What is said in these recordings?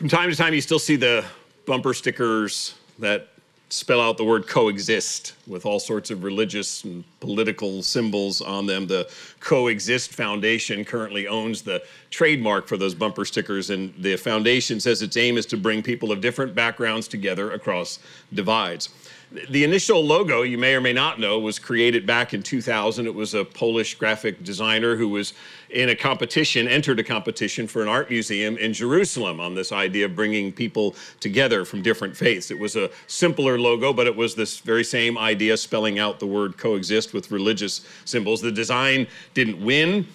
From time to time, you still see the bumper stickers that spell out the word coexist with all sorts of religious and political symbols on them. The Coexist Foundation currently owns the trademark for those bumper stickers, and the foundation says its aim is to bring people of different backgrounds together across divides. The initial logo, you may or may not know, was created back in 2000. It was a Polish graphic designer who was in a competition, entered a competition for an art museum in Jerusalem on this idea of bringing people together from different faiths. It was a simpler logo, but it was this very same idea, spelling out the word coexist with religious symbols. The design didn't win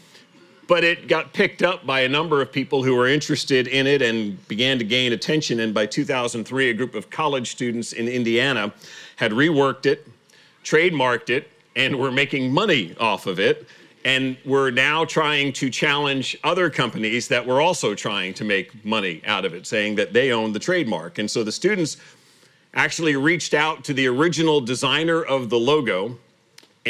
but it got picked up by a number of people who were interested in it and began to gain attention. And by 2003, a group of college students in Indiana had reworked it, trademarked it, and were making money off of it. And were now trying to challenge other companies that were also trying to make money out of it, saying that they own the trademark. And so the students actually reached out to the original designer of the logo,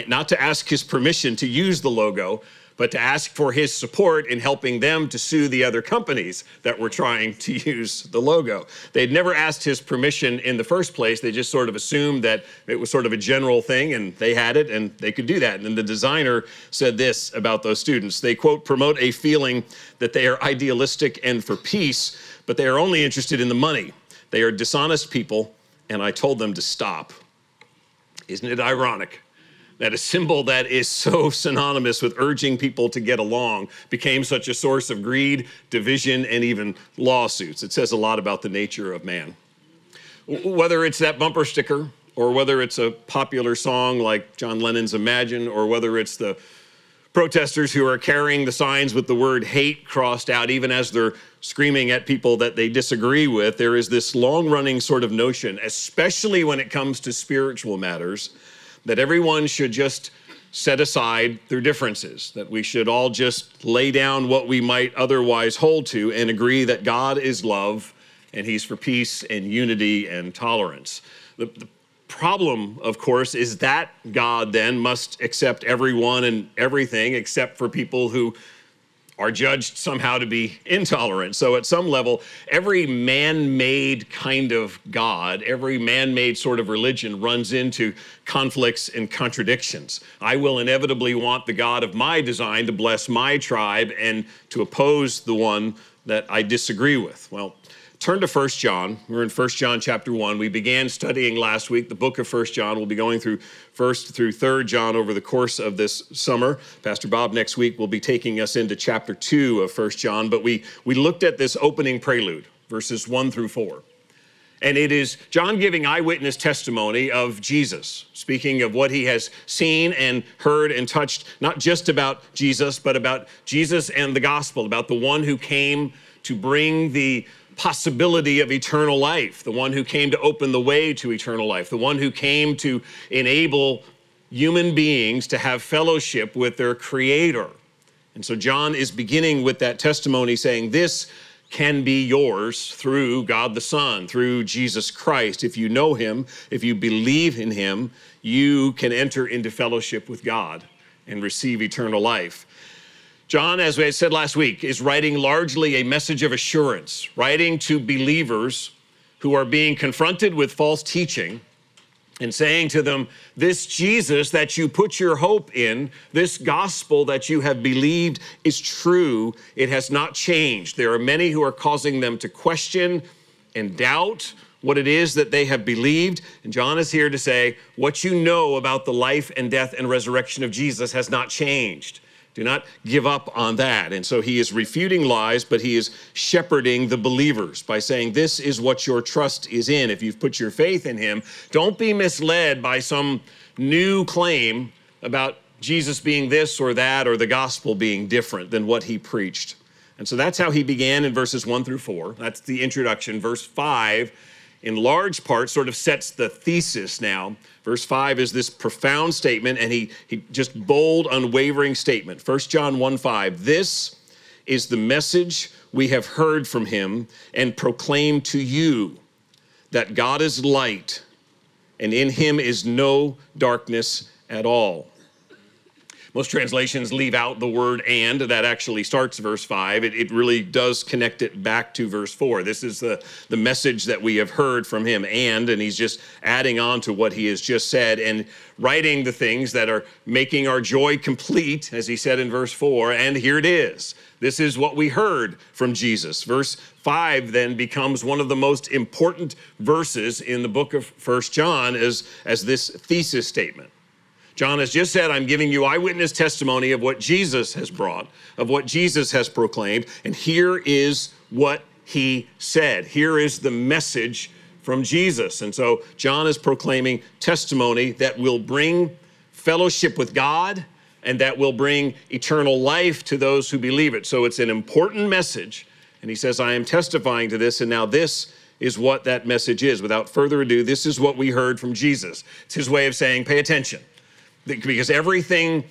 not to ask his permission to use the logo, but to ask for his support in helping them to sue the other companies that were trying to use the logo. They'd never asked his permission in the first place. They just sort of assumed that it was sort of a general thing and they had it and they could do that. And then the designer said this about those students. They quote, promote a feeling that they are idealistic and for peace, but they are only interested in the money. They are dishonest people, and I told them to stop. Isn't it ironic? That a symbol that is so synonymous with urging people to get along became such a source of greed, division, and even lawsuits. It says a lot about the nature of man. Whether it's that bumper sticker, or whether it's a popular song like John Lennon's Imagine, or whether it's the protesters who are carrying the signs with the word hate crossed out, even as they're screaming at people that they disagree with, there is this long running sort of notion, especially when it comes to spiritual matters that everyone should just set aside their differences, that we should all just lay down what we might otherwise hold to and agree that God is love and He's for peace and unity and tolerance. The, the problem, of course, is that God then must accept everyone and everything except for people who are judged somehow to be intolerant. So, at some level, every man made kind of God, every man made sort of religion runs into conflicts and contradictions. I will inevitably want the God of my design to bless my tribe and to oppose the one that I disagree with. Well, turn to 1 John. We're in 1 John chapter 1. We began studying last week the book of 1 John. We'll be going through 1st through 3rd John over the course of this summer. Pastor Bob next week will be taking us into chapter 2 of 1 John, but we we looked at this opening prelude, verses 1 through 4. And it is John giving eyewitness testimony of Jesus, speaking of what he has seen and heard and touched, not just about Jesus, but about Jesus and the gospel, about the one who came to bring the possibility of eternal life, the one who came to open the way to eternal life, the one who came to enable human beings to have fellowship with their Creator. And so John is beginning with that testimony saying, This can be yours through God the Son, through Jesus Christ. If you know Him, if you believe in Him, you can enter into fellowship with God and receive eternal life. John, as we said last week, is writing largely a message of assurance, writing to believers who are being confronted with false teaching and saying to them, This Jesus that you put your hope in, this gospel that you have believed is true. It has not changed. There are many who are causing them to question and doubt what it is that they have believed. And John is here to say, What you know about the life and death and resurrection of Jesus has not changed. Do not give up on that. And so he is refuting lies, but he is shepherding the believers by saying, This is what your trust is in. If you've put your faith in him, don't be misled by some new claim about Jesus being this or that or the gospel being different than what he preached. And so that's how he began in verses one through four. That's the introduction. Verse five, in large part, sort of sets the thesis now Verse 5 is this profound statement, and he, he just bold, unwavering statement. 1 John 1 5. This is the message we have heard from him and proclaim to you that God is light, and in him is no darkness at all. Most translations leave out the word and that actually starts verse 5. It, it really does connect it back to verse 4. This is the, the message that we have heard from him, and, and he's just adding on to what he has just said and writing the things that are making our joy complete, as he said in verse 4. And here it is. This is what we heard from Jesus. Verse 5 then becomes one of the most important verses in the book of First John as, as this thesis statement. John has just said, I'm giving you eyewitness testimony of what Jesus has brought, of what Jesus has proclaimed. And here is what he said. Here is the message from Jesus. And so John is proclaiming testimony that will bring fellowship with God and that will bring eternal life to those who believe it. So it's an important message. And he says, I am testifying to this. And now this is what that message is. Without further ado, this is what we heard from Jesus. It's his way of saying, pay attention because everything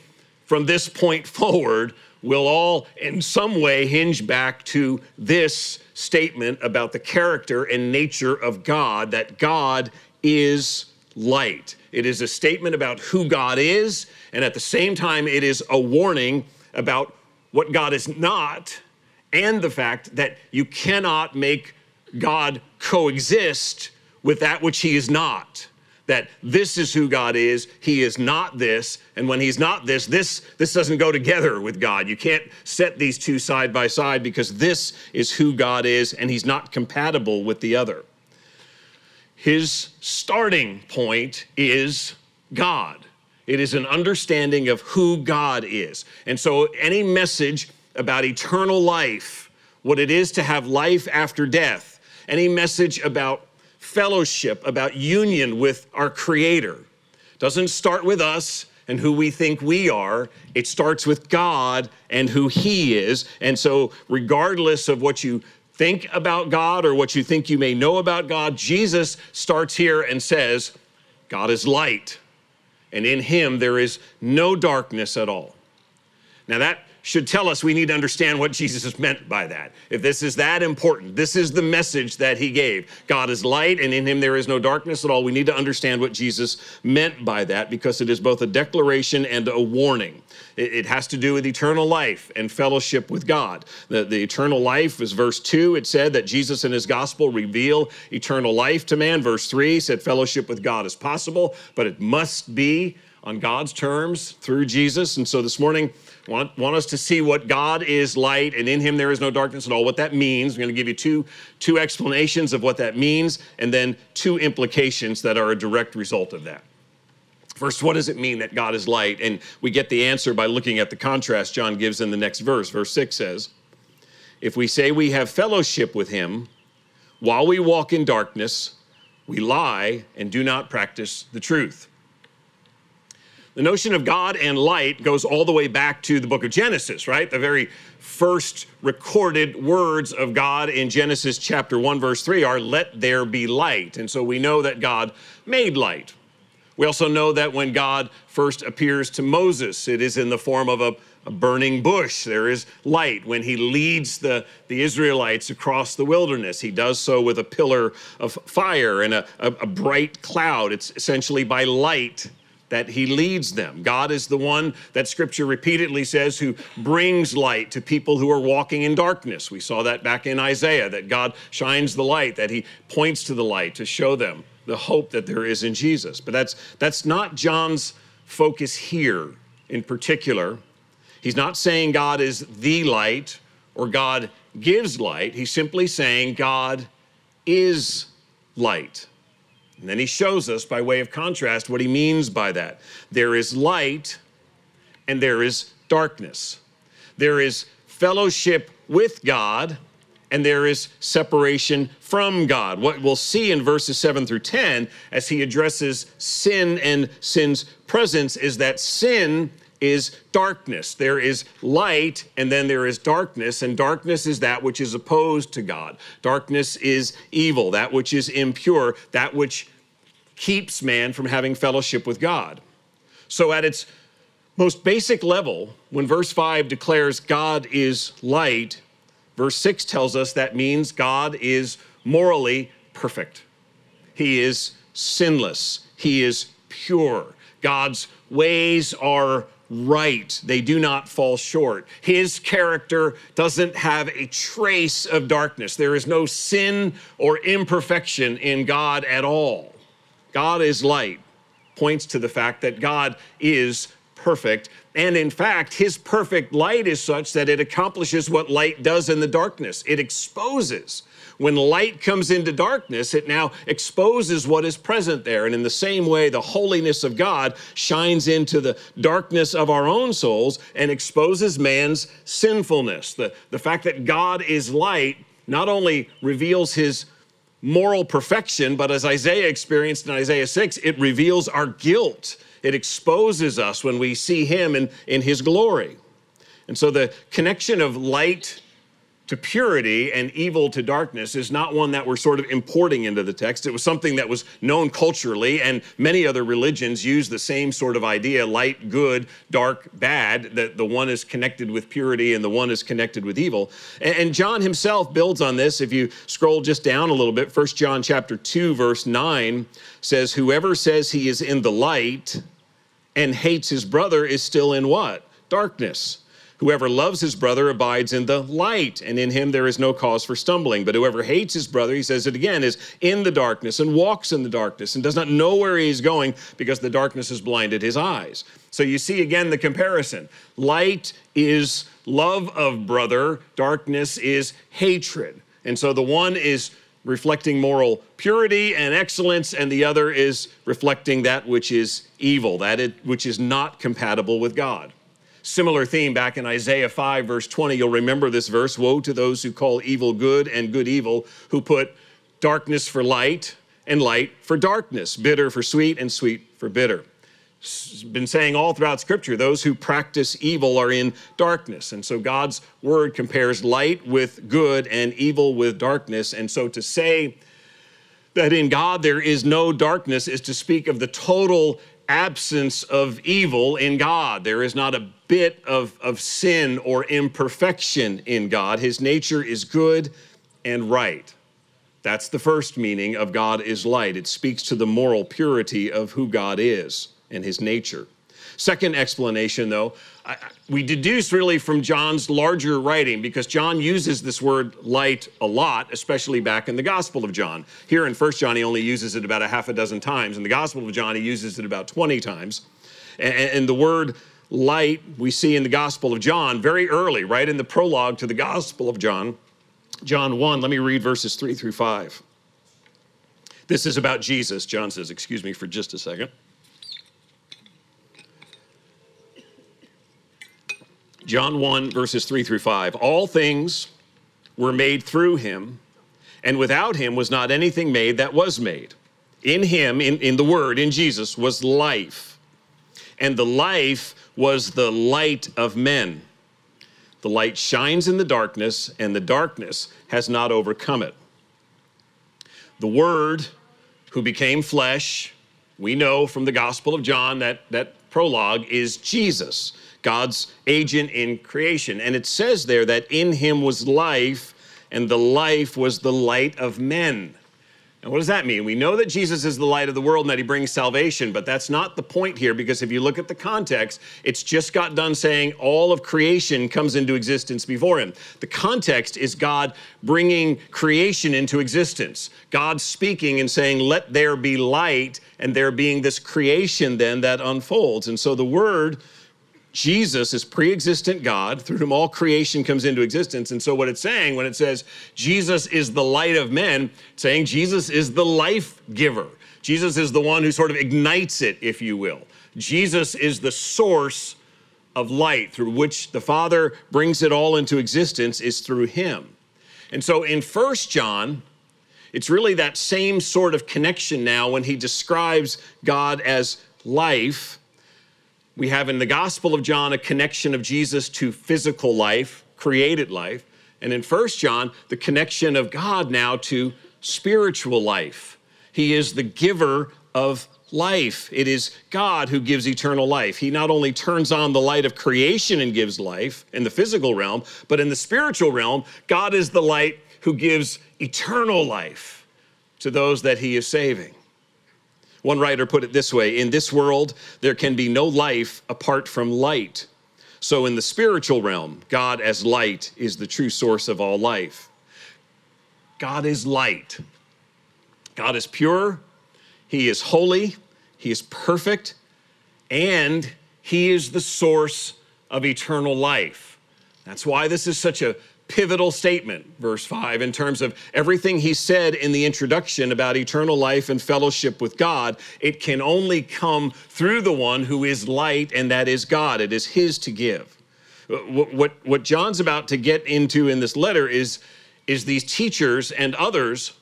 from this point forward will all in some way hinge back to this statement about the character and nature of God, that God is light. It is a statement about who God is, and at the same time, it is a warning about what God is not, and the fact that you cannot make God coexist with that which he is not that this is who God is, he is not this, and when he's not this, this this doesn't go together with God. You can't set these two side by side because this is who God is and he's not compatible with the other. His starting point is God. It is an understanding of who God is. And so any message about eternal life, what it is to have life after death, any message about fellowship, about union with our Creator. Doesn't start with us and who we think we are. It starts with God and who He is. And so, regardless of what you think about God or what you think you may know about God, Jesus starts here and says, God is light, and in Him there is no darkness at all. Now, that should tell us we need to understand what Jesus meant by that. If this is that important, this is the message that he gave. God is light, and in him there is no darkness at all. We need to understand what Jesus meant by that because it is both a declaration and a warning. It, has to do with eternal life and fellowship with God. The, the eternal life is verse 2. It said that Jesus and his gospel reveal eternal life to man. Verse 3 said fellowship with God is possible, but it must be on God's terms through Jesus. And so this morning, want, want us to see what God is light and in him there is no darkness at all, what that means. I'm going to give you two, two explanations of what that means and then two implications that are a direct result of that. First, what does it mean that God is light? And we get the answer by looking at the contrast John gives in the next verse. Verse 6 says, If we say we have fellowship with him while we walk in darkness, we lie and do not practice the truth. The notion of God and light goes all the way back to the book of Genesis, right? The very first recorded words of God in Genesis chapter 1, verse 3 are, Let there be light. And so we know that God made light. We also know that when God first appears to Moses, it is in the form of a, a burning bush. There is light. When he leads the, the Israelites across the wilderness, he does so with a pillar of fire and a, a, a bright cloud. It's essentially by light that he leads them. God is the one that scripture repeatedly says who brings light to people who are walking in darkness. We saw that back in Isaiah, that God shines the light, that he points to the light to show them the hope that there is in Jesus. But that's that's not John's focus here in particular. He's not saying God is the light or God gives light. He's simply saying God is light. And then he shows us, by way of contrast, what he means by that. There is light and there is darkness. There is fellowship with God and there is separation from God. What we'll see in verses 7 through 10 as he addresses sin and sin's presence is that sin is darkness. There is light and then there is darkness, and darkness is that which is opposed to God. Darkness is evil, that which is impure, that which keeps man from having fellowship with God. So, at its most basic level, when verse 5 declares God is light, verse 6 tells us that means God is morally perfect. He is sinless. He is pure. God's ways are right. They do not fall short. His character doesn't have a trace of darkness. There is no sin or imperfection in God at all. God is light, points to the fact that God is perfect. And in fact, his perfect light is such that it accomplishes what light does in the darkness it exposes when light comes into darkness, it now exposes what is present there. And in the same way, the holiness of God shines into the darkness of our own souls and exposes man's sinfulness. The, the fact that God is light not only reveals his moral perfection, but as Isaiah experienced in Isaiah 6, it reveals our guilt. It exposes us when we see him in, in his glory. And so the connection of light to purity and evil to darkness is not one that we're sort of importing into the text. It was something that was known culturally, and many other religions use the same sort of idea light, good, dark, bad, that the one is connected with purity and the one is connected with evil. And, John himself builds on this. If you scroll just down a little bit, First John chapter 2, verse 9 says, Whoever says he is in the light and hates his brother is still in what? Darkness. Whoever loves his brother abides in the light, and in him there is no cause for stumbling. But whoever hates his brother, he says it again, is in the darkness and walks in the darkness and does not know where he is going because the darkness has blinded his eyes. So you see again the comparison. Light is love of brother, darkness is hatred. And so the one is reflecting moral purity and excellence, and the other is reflecting that which is evil, that it, which is not compatible with God. Similar theme back in Isaiah 5, verse 20. You'll remember this verse Woe to those who call evil good and good evil, who put darkness for light and light for darkness, bitter for sweet and sweet for bitter. Been saying all throughout Scripture, those who practice evil are in darkness. And so God's word compares light with good and evil with darkness. And so to say that in God there is no darkness is to speak of the total absence of evil in God. There is not a bit of, of sin or imperfection in God. His nature is good and right. That's the first meaning of God is light. It speaks to the moral purity of who God is and his nature. Second explanation, though, I, we deduce really from John's larger writing because John uses this word light a lot, especially back in the Gospel of John. Here in First John, he only uses it about a half a dozen times. In the Gospel of John, he uses it about 20 times. And, and the word light we see in the Gospel of John very early, right in the prologue to the Gospel of John, John 1. Let me read verses 3 through 5. This is about Jesus. John says, Excuse me for just a second. John 1, verses 3 through 5. All things were made through him, and without him was not anything made that was made. In him, in, in the Word, in Jesus, was life, and the life was the light of men. The light shines in the darkness, and the darkness has not overcome it. The Word, who became flesh, we know from the Gospel of John that that prologue is Jesus. God's agent in creation. And it says there that in him was life, and the life was the light of men. And what does that mean? We know that Jesus is the light of the world and that he brings salvation, but that's not the point here because if you look at the context, it's just got done saying all of creation comes into existence before him. The context is God bringing creation into existence. God speaking and saying, Let there be light, and there being this creation then that unfolds. And so the word Jesus is pre existent God through whom all creation comes into existence. And so, what it's saying when it says Jesus is the light of men, saying Jesus is the life giver. Jesus is the one who sort of ignites it, if you will. Jesus is the source of light through which the Father brings it all into existence, is through him. And so, in First John, it's really that same sort of connection now when he describes God as life we have in the Gospel of John a connection of Jesus to physical life, created life. And in First John, the connection of God now to spiritual life. He is the giver of life. It is God who gives eternal life. He not only turns on the light of creation and gives life in the physical realm, but in the spiritual realm, God is the light who gives eternal life to those that he is saving. One writer put it this way In this world, there can be no life apart from light. So, in the spiritual realm, God as light is the true source of all life. God is light. God is pure, He is holy, He is perfect, and He is the source of eternal life. That's why this is such a pivotal statement, verse 5, in terms of everything he said in the introduction about eternal life and fellowship with God. It can only come through the one who is light, and that is God. It is his to give. What, what, what John's about to get into in this letter is, is these teachers and others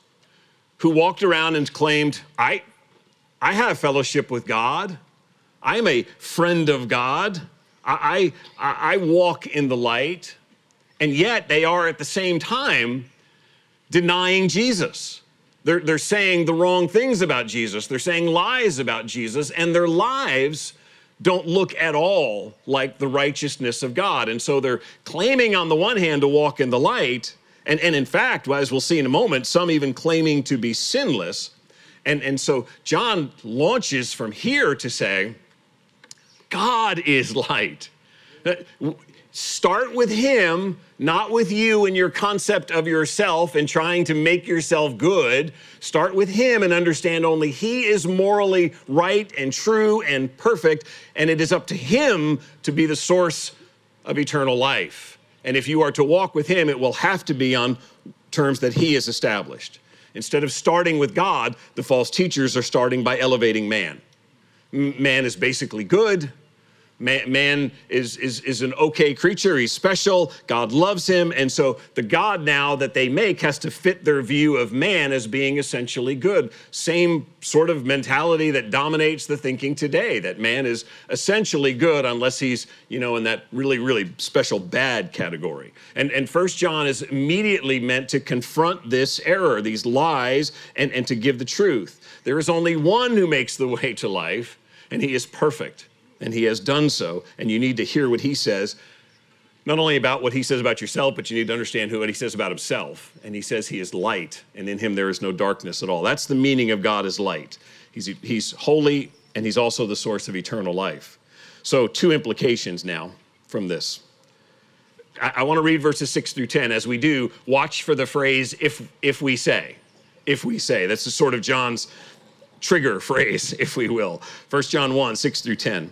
who walked around and claimed, I, I have fellowship with God. I am a friend of God. I, I, I walk in the light. And yet they are at the same time denying Jesus. They're, they're saying the wrong things about Jesus. They're saying lies about Jesus, and their lives don't look at all like the righteousness of God. And so they're claiming, on the one hand, to walk in the light. And, and in fact, as we'll see in a moment, some even claiming to be sinless. And, and so John launches from here to say, God is light. Uh, Start with Him, not with you and your concept of yourself and trying to make yourself good. Start with Him and understand only He is morally right and true and perfect, and it is up to Him to be the source of eternal life. And if you are to walk with Him, it will have to be on terms that He has established. Instead of starting with God, the false teachers are starting by elevating man. Man is basically good. Man, man, is, is, is an okay creature. He's special. God loves him. And so the God now that they make has to fit their view of man as being essentially good. Same sort of mentality that dominates the thinking today that man is essentially good unless he's, you know, in that really, really special bad category. And, and First John is immediately meant to confront this error, these lies, and, and to give the truth. There is only one who makes the way to life, and he is perfect and he has done so. And you need to hear what he says, not only about what he says about yourself, but you need to understand who what he says about himself. And he says he is light, and in him there is no darkness at all. That's the meaning of God is light. He's, he's holy, and he's also the source of eternal life. So, two implications now from this. I, I want to read verses 6 through 10. As we do, watch for the phrase, if, if we say. If we say. That's the sort of John's trigger phrase, if we will. 1 John 1, 6 through 10.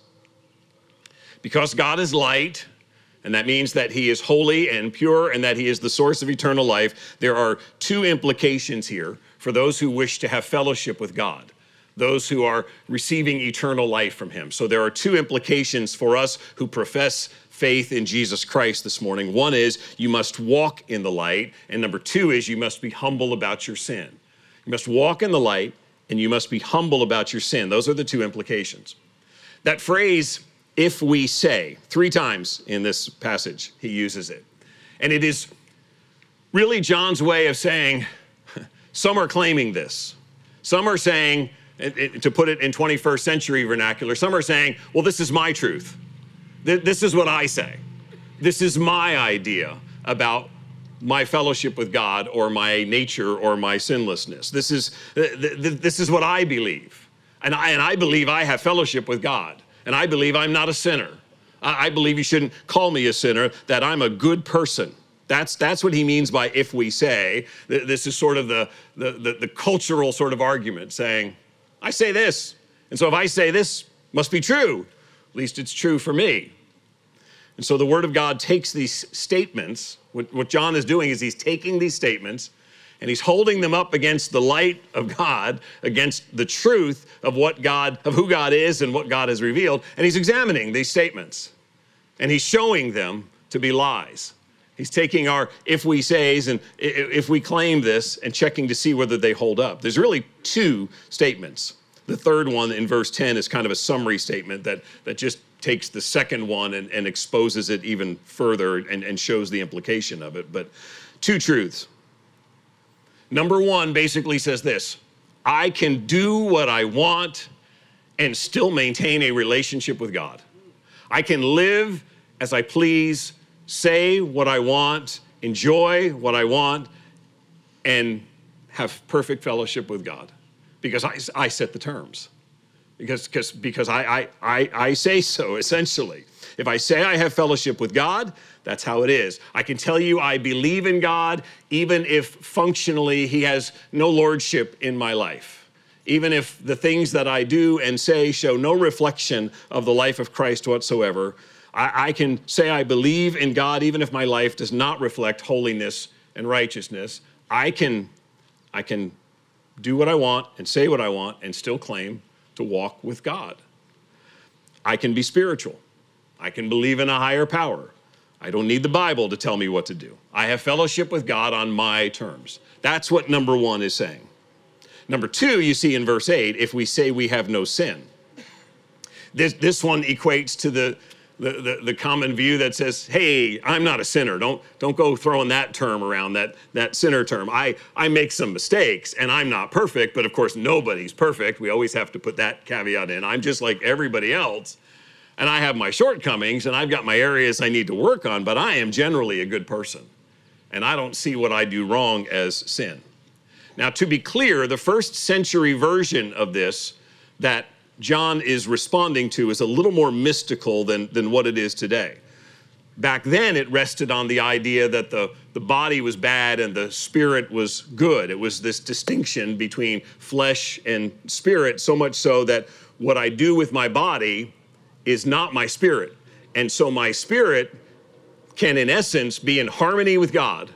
Because God is light, and that means that he is holy and pure and that he is the source of eternal life, there are two implications here for those who wish to have fellowship with God, those who are receiving eternal life from him. So there are two implications for us who profess faith in Jesus Christ this morning. One is you must walk in the light, and number two is you must be humble about your sin. You must walk in the light and you must be humble about your sin. Those are the two implications. That phrase, if we say, three times in this passage, he uses it. And it is really John's way of saying, some are claiming this. Some are saying, to put it in 21st century vernacular, some are saying, well, this is my truth. This is what I say. This is my idea about my fellowship with God or my nature or my sinlessness. This is, this is what I believe. And I, and I believe I have fellowship with God and I believe I'm not a sinner. I believe you shouldn't call me a sinner, that I'm a good person. That's, that's what he means by if we say. This is sort of the, the, the, the cultural sort of argument saying, I say this. And so if I say this, must be true. At least it's true for me. And so the Word of God takes these statements. What, what John is doing is he's taking these statements and he's holding them up against the light of God, against the truth of what God, of who God is and what God has revealed, and he's examining these statements. And he's showing them to be lies. He's taking our if we says and if we claim this and checking to see whether they hold up. There's really two statements. the third one in verse 10 is kind of a summary statement that, that just takes the second one and, and exposes it even further and, and shows the implication of it. But two truths. Number one basically says this I can do what I want and still maintain a relationship with God. I can live as I please, say what I want, enjoy what I want, and have perfect fellowship with God because I, I set the terms. Because, because, because I, I, I, I say so, essentially. If I say I have fellowship with God, that's how it is. I can tell you I believe in God, even if functionally He has no lordship in my life. Even if the things that I do and say show no reflection of the life of Christ whatsoever, I, I can say I believe in God, even if my life does not reflect holiness and righteousness. I can, I can do what I want and say what I want and still claim to walk with God. I can be spiritual. I can believe in a higher power. I don't need the Bible to tell me what to do. I have fellowship with God on my terms. That's what number one is saying. Number two, you see in verse 8, if we say we have no sin. This, this one equates to the, the, the, common view that says, hey, I'm not a sinner. Don't, don't go throwing that term around, that, that sinner term. I, I make some mistakes and I'm not perfect, but of course, nobody's perfect. We always have to put that caveat in. I'm just like everybody else and I have my shortcomings and I've got my areas I need to work on, but I am generally a good person. And I don't see what I do wrong as sin. Now, to be clear, the first century version of this that John is responding to is a little more mystical than, than what it is today. Back then, it rested on the idea that the, the body was bad and the spirit was good. It was this distinction between flesh and spirit, so much so that what I do with my body is not my spirit. And so my spirit can, in essence, be in harmony with God,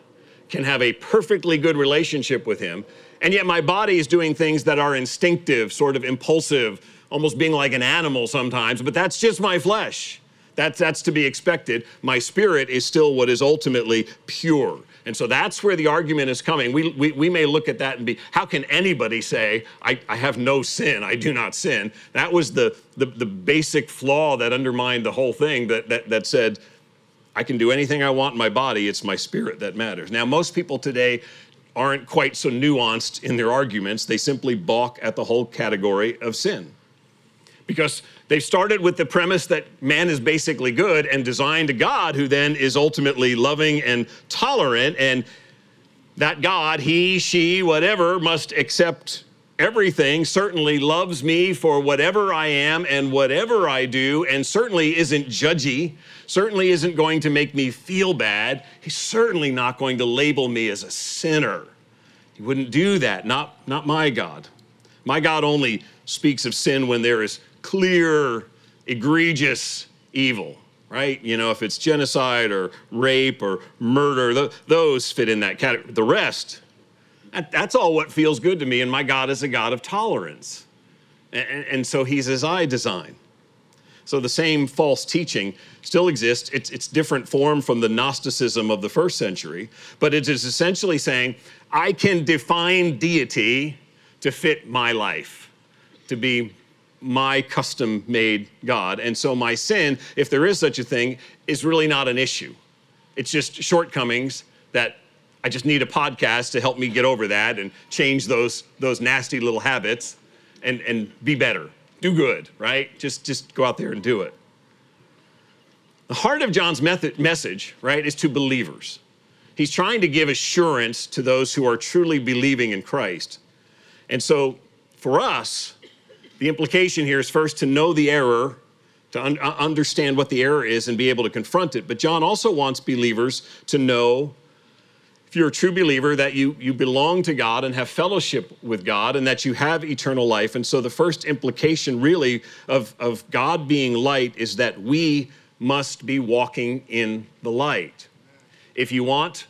can have a perfectly good relationship with Him, and yet my body is doing things that are instinctive, sort of impulsive almost being like an animal sometimes, but that's just my flesh. That's, that's to be expected. My spirit is still what is ultimately pure. And so that's where the argument is coming. We, we, we may look at that and be, how can anybody say, I, I have no sin, I do not sin? That was the, the, the basic flaw that undermined the whole thing that, that, that said, I can do anything I want in my body, it's my spirit that matters. Now, most people today aren't quite so nuanced in their arguments. They simply balk at the whole category of sin because they've started with the premise that man is basically good and designed a God who then is ultimately loving and tolerant, and that God, he, she, whatever, must accept everything, certainly loves me for whatever I am and whatever I do, and certainly isn't judgy, certainly isn't going to make me feel bad. He's certainly not going to label me as a sinner. He wouldn't do that, not, not my God. My God only speaks of sin when there is clear, egregious evil, right? You know, if it's genocide or rape or murder, th- those fit in that category. The rest, that, that's all what feels good to me. And my God is a God of tolerance. And, and so he's as I design. So the same false teaching still exists. It's, it's different form from the Gnosticism of the first century, but it is essentially saying, I can define deity to fit my life, to be my custom made God. And so my sin, if there is such a thing, is really not an issue. It's just shortcomings that I just need a podcast to help me get over that and change those, those nasty little habits and, and be better. Do good, right? Just, just go out there and do it. The heart of John's method, message, right, is to believers. He's trying to give assurance to those who are truly believing in Christ. And so for us, the implication here is first to know the error, to un- uh, understand what the error is and be able to confront it. But John also wants believers to know, if you're a true believer, that you, you belong to God and have fellowship with God and that you have eternal life. And so the first implication, really, of, of God being light is that we must be walking in the light. If you want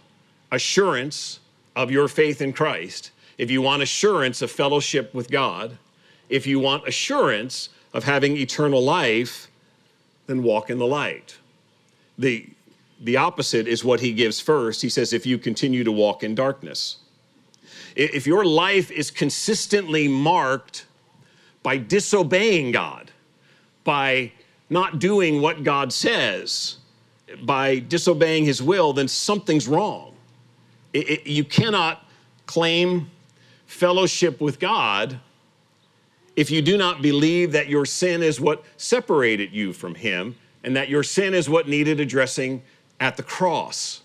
assurance of your faith in Christ, if you want assurance of fellowship with God, if you want assurance of having eternal life, then walk in the light. The, the opposite is what he gives first. He says, if you continue to walk in darkness. If your life is consistently marked by disobeying God, by not doing what God says, by disobeying his will, then something's wrong. It, it, you cannot claim fellowship with God if you do not believe that your sin is what separated you from him and that your sin is what needed addressing at the cross.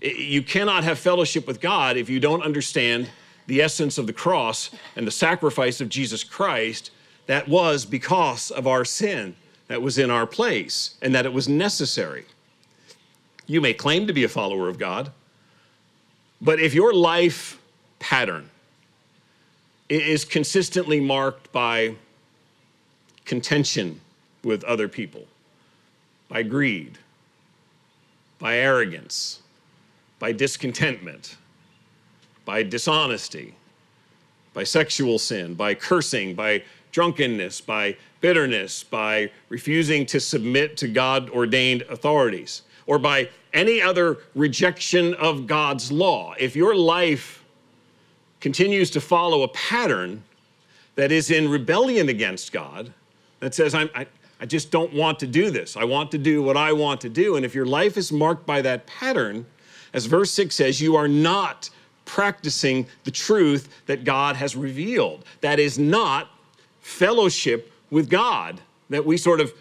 You cannot have fellowship with God if you don't understand the essence of the cross and the sacrifice of Jesus Christ that was because of our sin that was in our place and that it was necessary. You may claim to be a follower of God, but if your life pattern is consistently marked by contention with other people, by greed, by arrogance, by discontentment, by dishonesty, by sexual sin, by cursing, by drunkenness, by bitterness, by refusing to submit to God ordained authorities, or by any other rejection of God's law. If your life continues to follow a pattern that is in rebellion against God, that says, I'm, I, I just don't want to do this. I want to do what I want to do. And if your life is marked by that pattern, as verse 6 says, you are not practicing the truth that God has revealed. That is not fellowship with God, that we sort of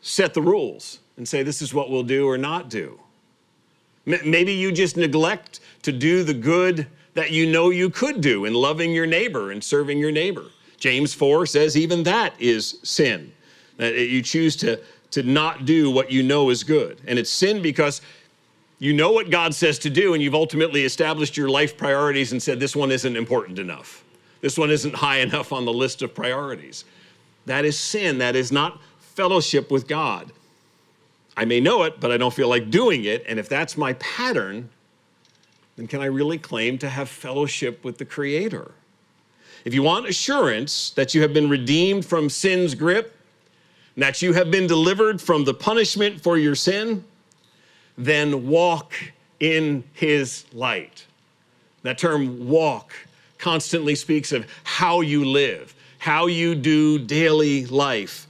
set the rules and say, this is what we'll do or not do. Maybe you just neglect to do the good that you know you could do in loving your neighbor and serving your neighbor. James 4 says even that is sin. That you choose to, to not do what you know is good. And it's sin because you know what God says to do, and you've ultimately established your life priorities and said, This one isn't important enough. This one isn't high enough on the list of priorities. That is sin. That is not fellowship with God. I may know it, but I don't feel like doing it. And if that's my pattern, then can I really claim to have fellowship with the Creator? If you want assurance that you have been redeemed from sin's grip, and that you have been delivered from the punishment for your sin, then walk in his light. That term walk constantly speaks of how you live, how you do daily life.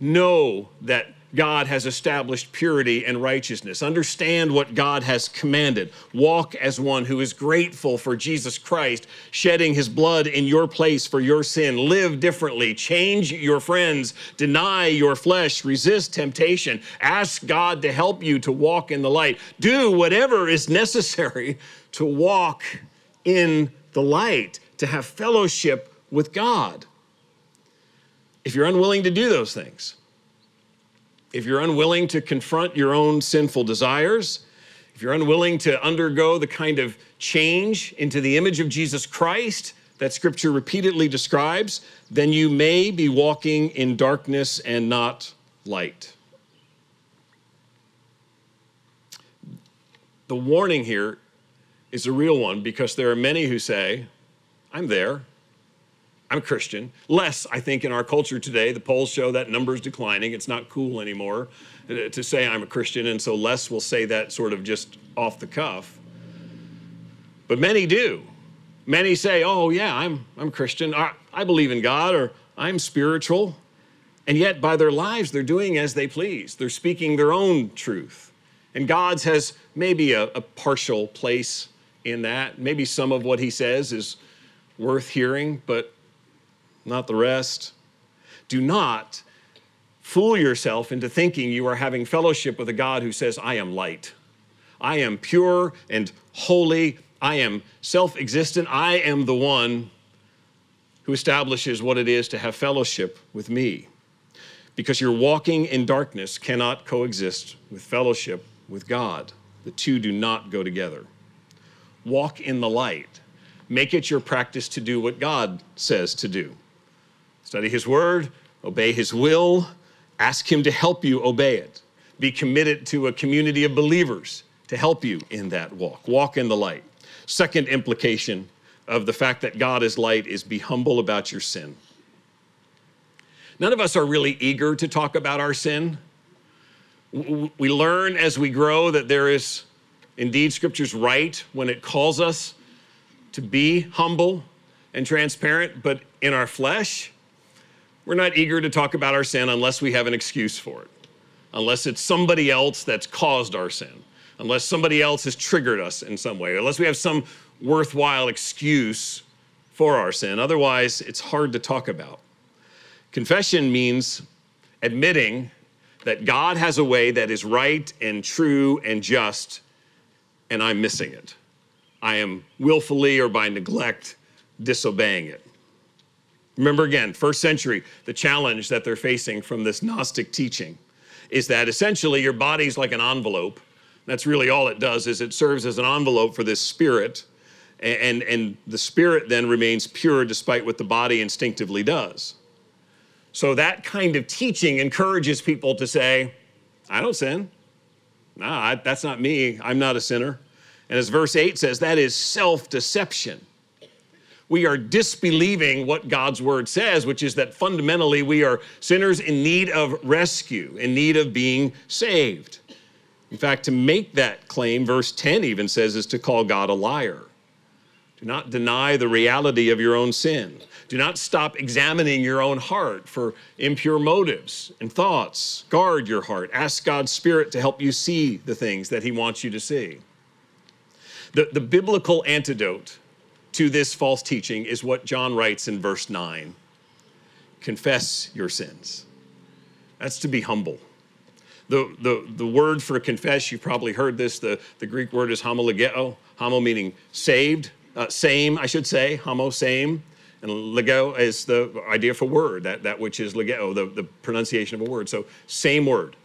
Know that God has established purity and righteousness. Understand what God has commanded. Walk as one who is grateful for Jesus Christ shedding his blood in your place for your sin. Live differently. Change your friends. Deny your flesh. Resist temptation. Ask God to help you to walk in the light. Do whatever is necessary to walk in the light, to have fellowship with God. If you're unwilling to do those things, if you're unwilling to confront your own sinful desires, if you're unwilling to undergo the kind of change into the image of Jesus Christ that scripture repeatedly describes, then you may be walking in darkness and not light. The warning here is a real one because there are many who say, I'm there. I'm a Christian. Less, I think, in our culture today. The polls show that number is declining. It's not cool anymore uh, to say I'm a Christian, and so less will say that sort of just off the cuff. But many do. Many say, "Oh yeah, I'm I'm Christian. I, I believe in God, or I'm spiritual," and yet by their lives they're doing as they please. They're speaking their own truth, and God's has maybe a, a partial place in that. Maybe some of what He says is worth hearing, but not the rest. Do not fool yourself into thinking you are having fellowship with a God who says, I am light. I am pure and holy. I am self existent. I am the one who establishes what it is to have fellowship with me. Because your walking in darkness cannot coexist with fellowship with God. The two do not go together. Walk in the light. Make it your practice to do what God says to do. Study His Word, obey His will, ask Him to help you obey it. Be committed to a community of believers to help you in that walk. Walk in the light. Second implication of the fact that God is light is be humble about your sin. None of us are really eager to talk about our sin. We learn as we grow that there is indeed scripture's right when it calls us to be humble and transparent, but in our flesh, We're not eager to talk about our sin unless we have an excuse for it, unless it's somebody else that's caused our sin, unless somebody else has triggered us in some way, unless we have some worthwhile excuse for our sin. Otherwise, it's hard to talk about. Confession means admitting that God has a way that is right and true and just, and I'm missing it. I am willfully or by neglect disobeying it. Remember again, first century, the challenge that they're facing from this Gnostic teaching is that essentially your body's like an envelope. That's really all it does is it serves as an envelope for this spirit and, and the spirit then remains pure despite what the body instinctively does. So that kind of teaching encourages people to say, I don't sin. Nah, that's not me. I'm not a sinner. And as verse 8 says, that is self deception. We are disbelieving what God's word says, which is that fundamentally we are sinners in need of rescue, in need of being saved. In fact, to make that claim, verse 10 even says, is to call God a liar. Do not deny the reality of your own sin. Do not stop examining your own heart for impure motives and thoughts. Guard your heart. Ask God's Spirit to help you see the things that He wants you to see. The, the biblical antidote to this false teaching is what John writes in verse 9 confess your sins. That's to be humble. The, the, the word for confess, you've probably heard this, the, the Greek word is homologeo, homo meaning saved, uh, same, I should say, homo, same. And lego is the idea for word, that, that which is legeo, the, the pronunciation of a word. So, same word.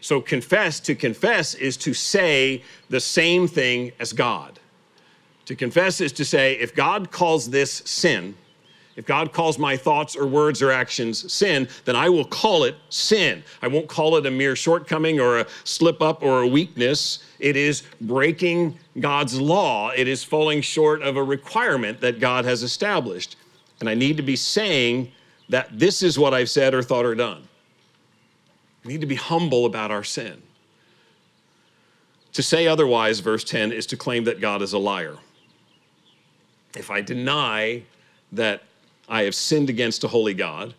So, confess, to confess is to say the same thing as God. To confess is to say, if God calls this sin, if God calls my thoughts or words or actions sin, then I will call it sin. I won't call it a mere shortcoming or a slip up or a weakness. It is breaking God's law. It is falling short of a requirement that God has established. And I need to be saying that this is what I've said or thought or done. We need to be humble about our sin. To say otherwise, verse 10, is to claim that God is a liar. If I deny that I have sinned against a holy God,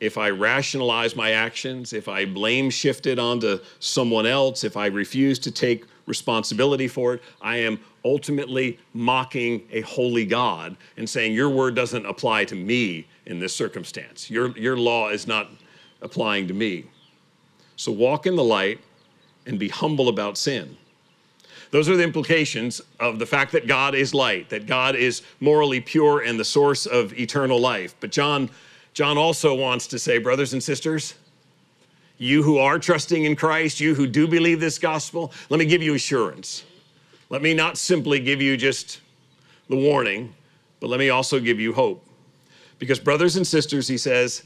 if I rationalize my actions, if I blame shift it onto someone else, if I refuse to take responsibility for it, I am ultimately mocking a holy God and saying, Your word doesn't apply to me in this circumstance. Your, your law is not applying to me. So walk in the light and be humble about sin. Those are the implications of the fact that God is light, that God is morally pure and the source of eternal life. But John, John also wants to say, brothers and sisters, you who are trusting in Christ, you who do believe this gospel, let me give you assurance. Let me not simply give you just the warning, but let me also give you hope. Because, brothers and sisters, he says,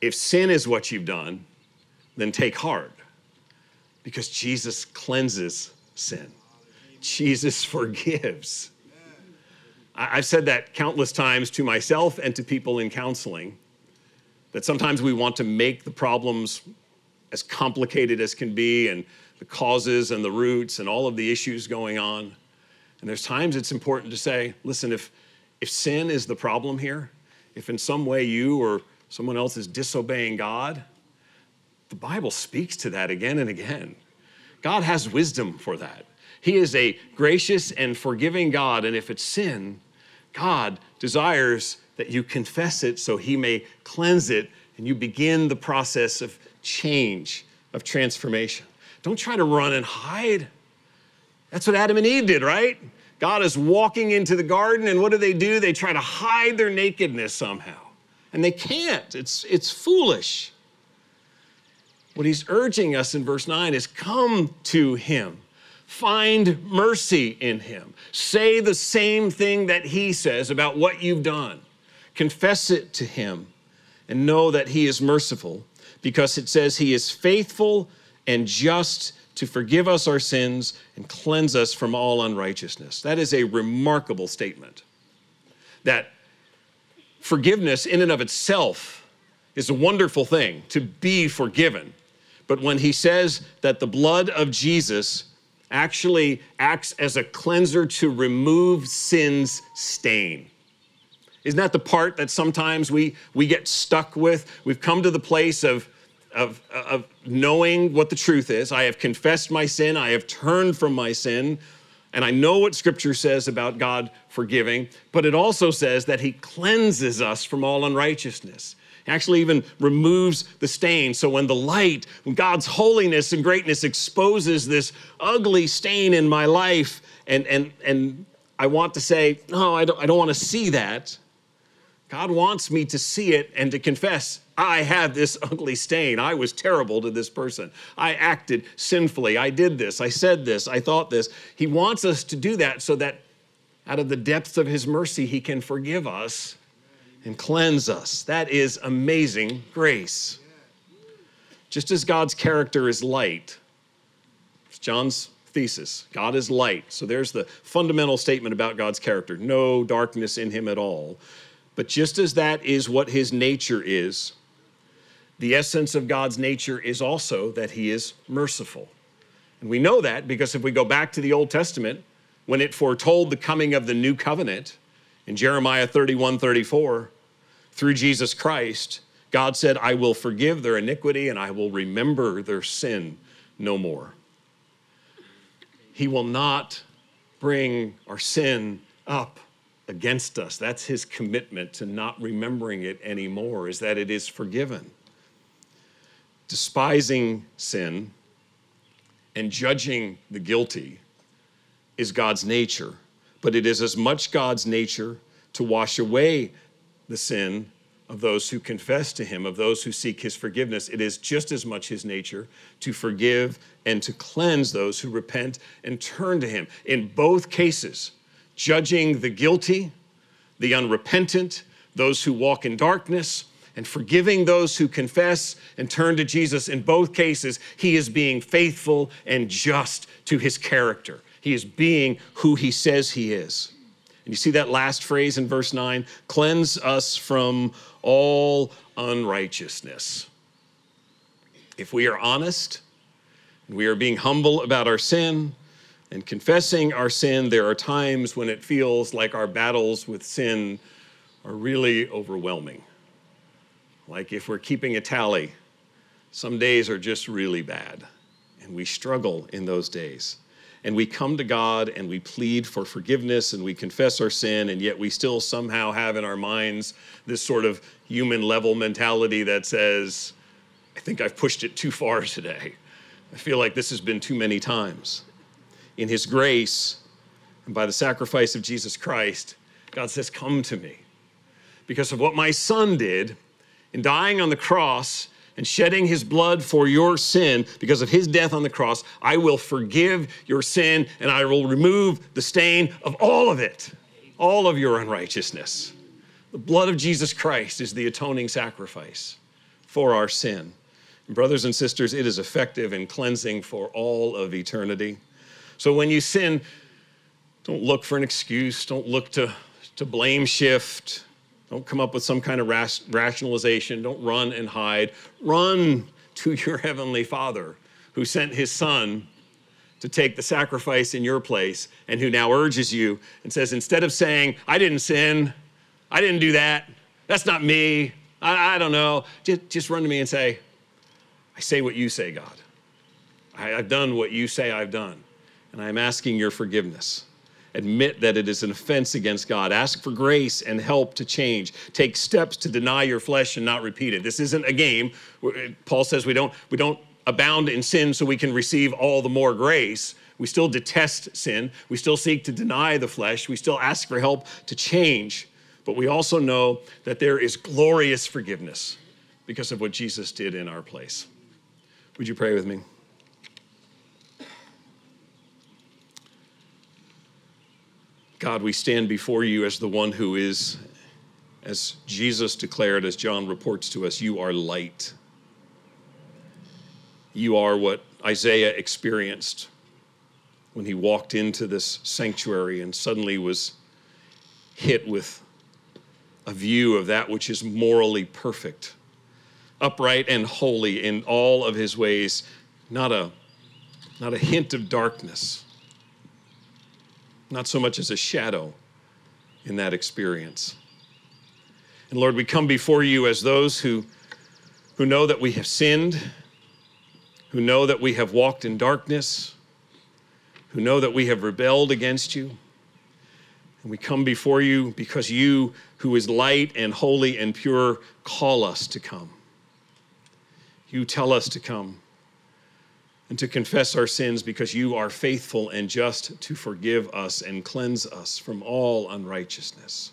if sin is what you've done, then take heart, because Jesus cleanses sin. Jesus forgives. I've said that countless times to myself and to people in counseling that sometimes we want to make the problems as complicated as can be and the causes and the roots and all of the issues going on. And there's times it's important to say, listen, if, if sin is the problem here, if in some way you or someone else is disobeying God, the Bible speaks to that again and again. God has wisdom for that. He is a gracious and forgiving God. And if it's sin, God desires that you confess it so He may cleanse it and you begin the process of change, of transformation. Don't try to run and hide. That's what Adam and Eve did, right? God is walking into the garden, and what do they do? They try to hide their nakedness somehow. And they can't. It's, it's foolish. What he's urging us in verse 9 is come to him. Find mercy in him. Say the same thing that he says about what you've done. Confess it to him and know that he is merciful because it says he is faithful and just to forgive us our sins and cleanse us from all unrighteousness. That is a remarkable statement. That forgiveness, in and of itself, is a wonderful thing to be forgiven. But when he says that the blood of Jesus actually acts as a cleanser to remove sin's stain. Isn't that the part that sometimes we, we get stuck with? We've come to the place of, of, of knowing what the truth is. I have confessed my sin, I have turned from my sin, and I know what Scripture says about God forgiving, but it also says that He cleanses us from all unrighteousness. Actually even removes the stain. So when the light, when God's holiness and greatness exposes this ugly stain in my life, and, and, and I want to say, no, I don't, I don't want to see that. God wants me to see it and to confess, I have this ugly stain. I was terrible to this person. I acted sinfully. I did this. I said this. I thought this. He wants us to do that so that out of the depths of His mercy, He can forgive us and cleanse us. That is amazing grace. Just as God's character is light, it's John's thesis God is light. So there's the fundamental statement about God's character no darkness in Him at all. But just as that is what his nature is, the essence of God's nature is also that he is merciful. And we know that because if we go back to the Old Testament, when it foretold the coming of the new covenant in Jeremiah 31 34, through Jesus Christ, God said, I will forgive their iniquity and I will remember their sin no more. He will not bring our sin up against us. That's his commitment to not remembering it anymore, is that it is forgiven. Despising sin and judging the guilty is God's nature, but it is as much God's nature to wash away the sin of those who confess to him, of those who seek his forgiveness. It is just as much his nature to forgive and to cleanse those who repent and turn to him. In both cases, judging the guilty, the unrepentant, those who walk in darkness, and forgiving those who confess and turn to Jesus. In both cases, he is being faithful and just to his character. He is being who he says he is. And you see that last phrase in verse 9 cleanse us from all unrighteousness. If we are honest, we are being humble about our sin, and confessing our sin, there are times when it feels like our battles with sin are really overwhelming. Like if we're keeping a tally, some days are just really bad, and we struggle in those days. And we come to God and we plead for forgiveness and we confess our sin, and yet we still somehow have in our minds this sort of human level mentality that says, I think I've pushed it too far today. I feel like this has been too many times in His grace and by the sacrifice of Jesus Christ, God says, Come to me. Because of what my son did in dying on the cross and shedding his blood for your sin, because of his death on the cross, I will forgive your sin and I will remove the stain of all of it, all of your unrighteousness. The blood of Jesus Christ is the atoning sacrifice for our sin. And brothers and sisters, it is effective in cleansing for all of eternity. So when you sin, don't look for an excuse, don't look to, to blame shift, don't come up with some kind of rationalization, don't run and hide. Run to your heavenly Father who sent his Son to take the sacrifice in your place and who now urges you and says, instead of saying, I didn't sin, I didn't do that, that's not me, I, I don't know, just, just run to me and say, I say what you say, God. I, I've done what you say I've done and I'm asking your forgiveness. Admit that it is an offense against God. Ask for grace and help to change. Take steps to deny your flesh and not repeat it. This isn't a game. Uh, Paul says we don't, we don't abound in sin so we can receive all the more grace. We still detest sin. We still seek to deny the flesh. We still ask for help to change. But we also know that there is glorious forgiveness because of what Jesus did in our place. Would you pray with me? God, we stand before you as the one who is, as Jesus declared, as John reports to us, you are light. You are what Isaiah experienced when he walked into this sanctuary and suddenly was hit with a view of that which is morally perfect, upright and holy in all of his ways, not a, not a hint of darkness not so much as a shadow in that experience. And Lord, we come before you as those who, who know that we have sinned, who know that we have walked in darkness, who know that we have rebelled against you. And we come before you because you, who is light and holy and pure, call us to come. You tell us to come and to confess our sins because you are faithful and just to forgive us and cleanse us from all unrighteousness.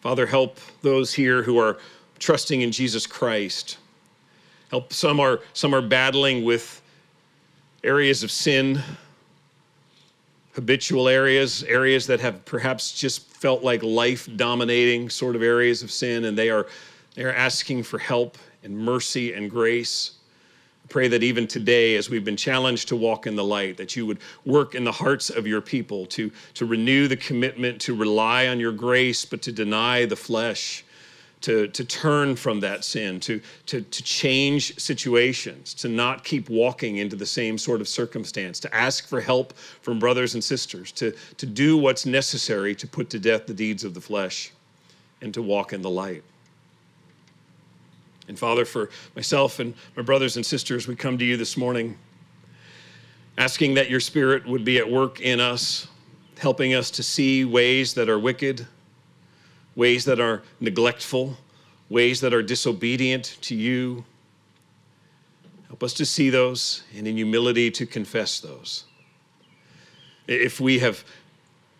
Father, help those here who are trusting in Jesus Christ. Help some are some are battling with areas of sin, habitual areas, areas that have perhaps just felt like life dominating sort of areas of sin and they are they are asking for help and mercy and grace. Pray that even today, as we've been challenged to walk in the light, that you would work in the hearts of your people to, to renew the commitment to rely on your grace, but to deny the flesh, to, to turn from that sin, to, to, to change situations, to not keep walking into the same sort of circumstance, to ask for help from brothers and sisters, to, to do what's necessary to put to death the deeds of the flesh and to walk in the light. And Father, for myself and my brothers and sisters, we come to you this morning asking that your Spirit would be at work in us, helping us to see ways that are wicked, ways that are neglectful, ways that are disobedient to you. Help us to see those and in humility to confess those. If we have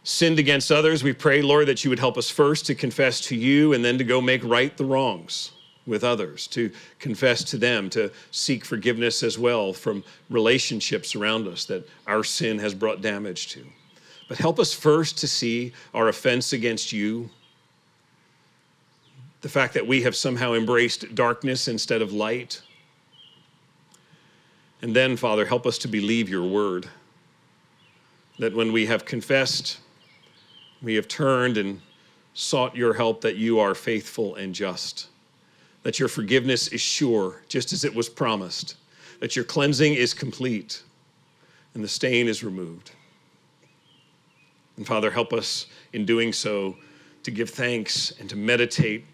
sinned against others, we pray, Lord, that you would help us first to confess to you and then to go make right the wrongs with others, to confess to them, to seek forgiveness as well from relationships around us that our sin has brought damage to. But help us first to see our offense against you, the fact that we have somehow embraced darkness instead of light. And then, Father, help us to believe your word. That when we have confessed, we have turned and sought your help, that you are faithful and just that your forgiveness is sure, just as it was promised, that your cleansing is complete, and the stain is removed. And Father, help us in doing so to give thanks and to meditate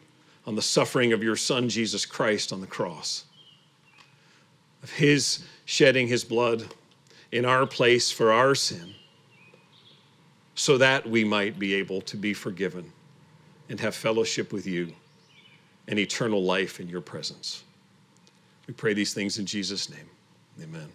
on the suffering of your Son, Jesus Christ, on the cross, of his shedding his blood in our place for our sin, so that we might be able to be forgiven and have fellowship with you and eternal life in your presence. We pray these things in Jesus' name. Amen.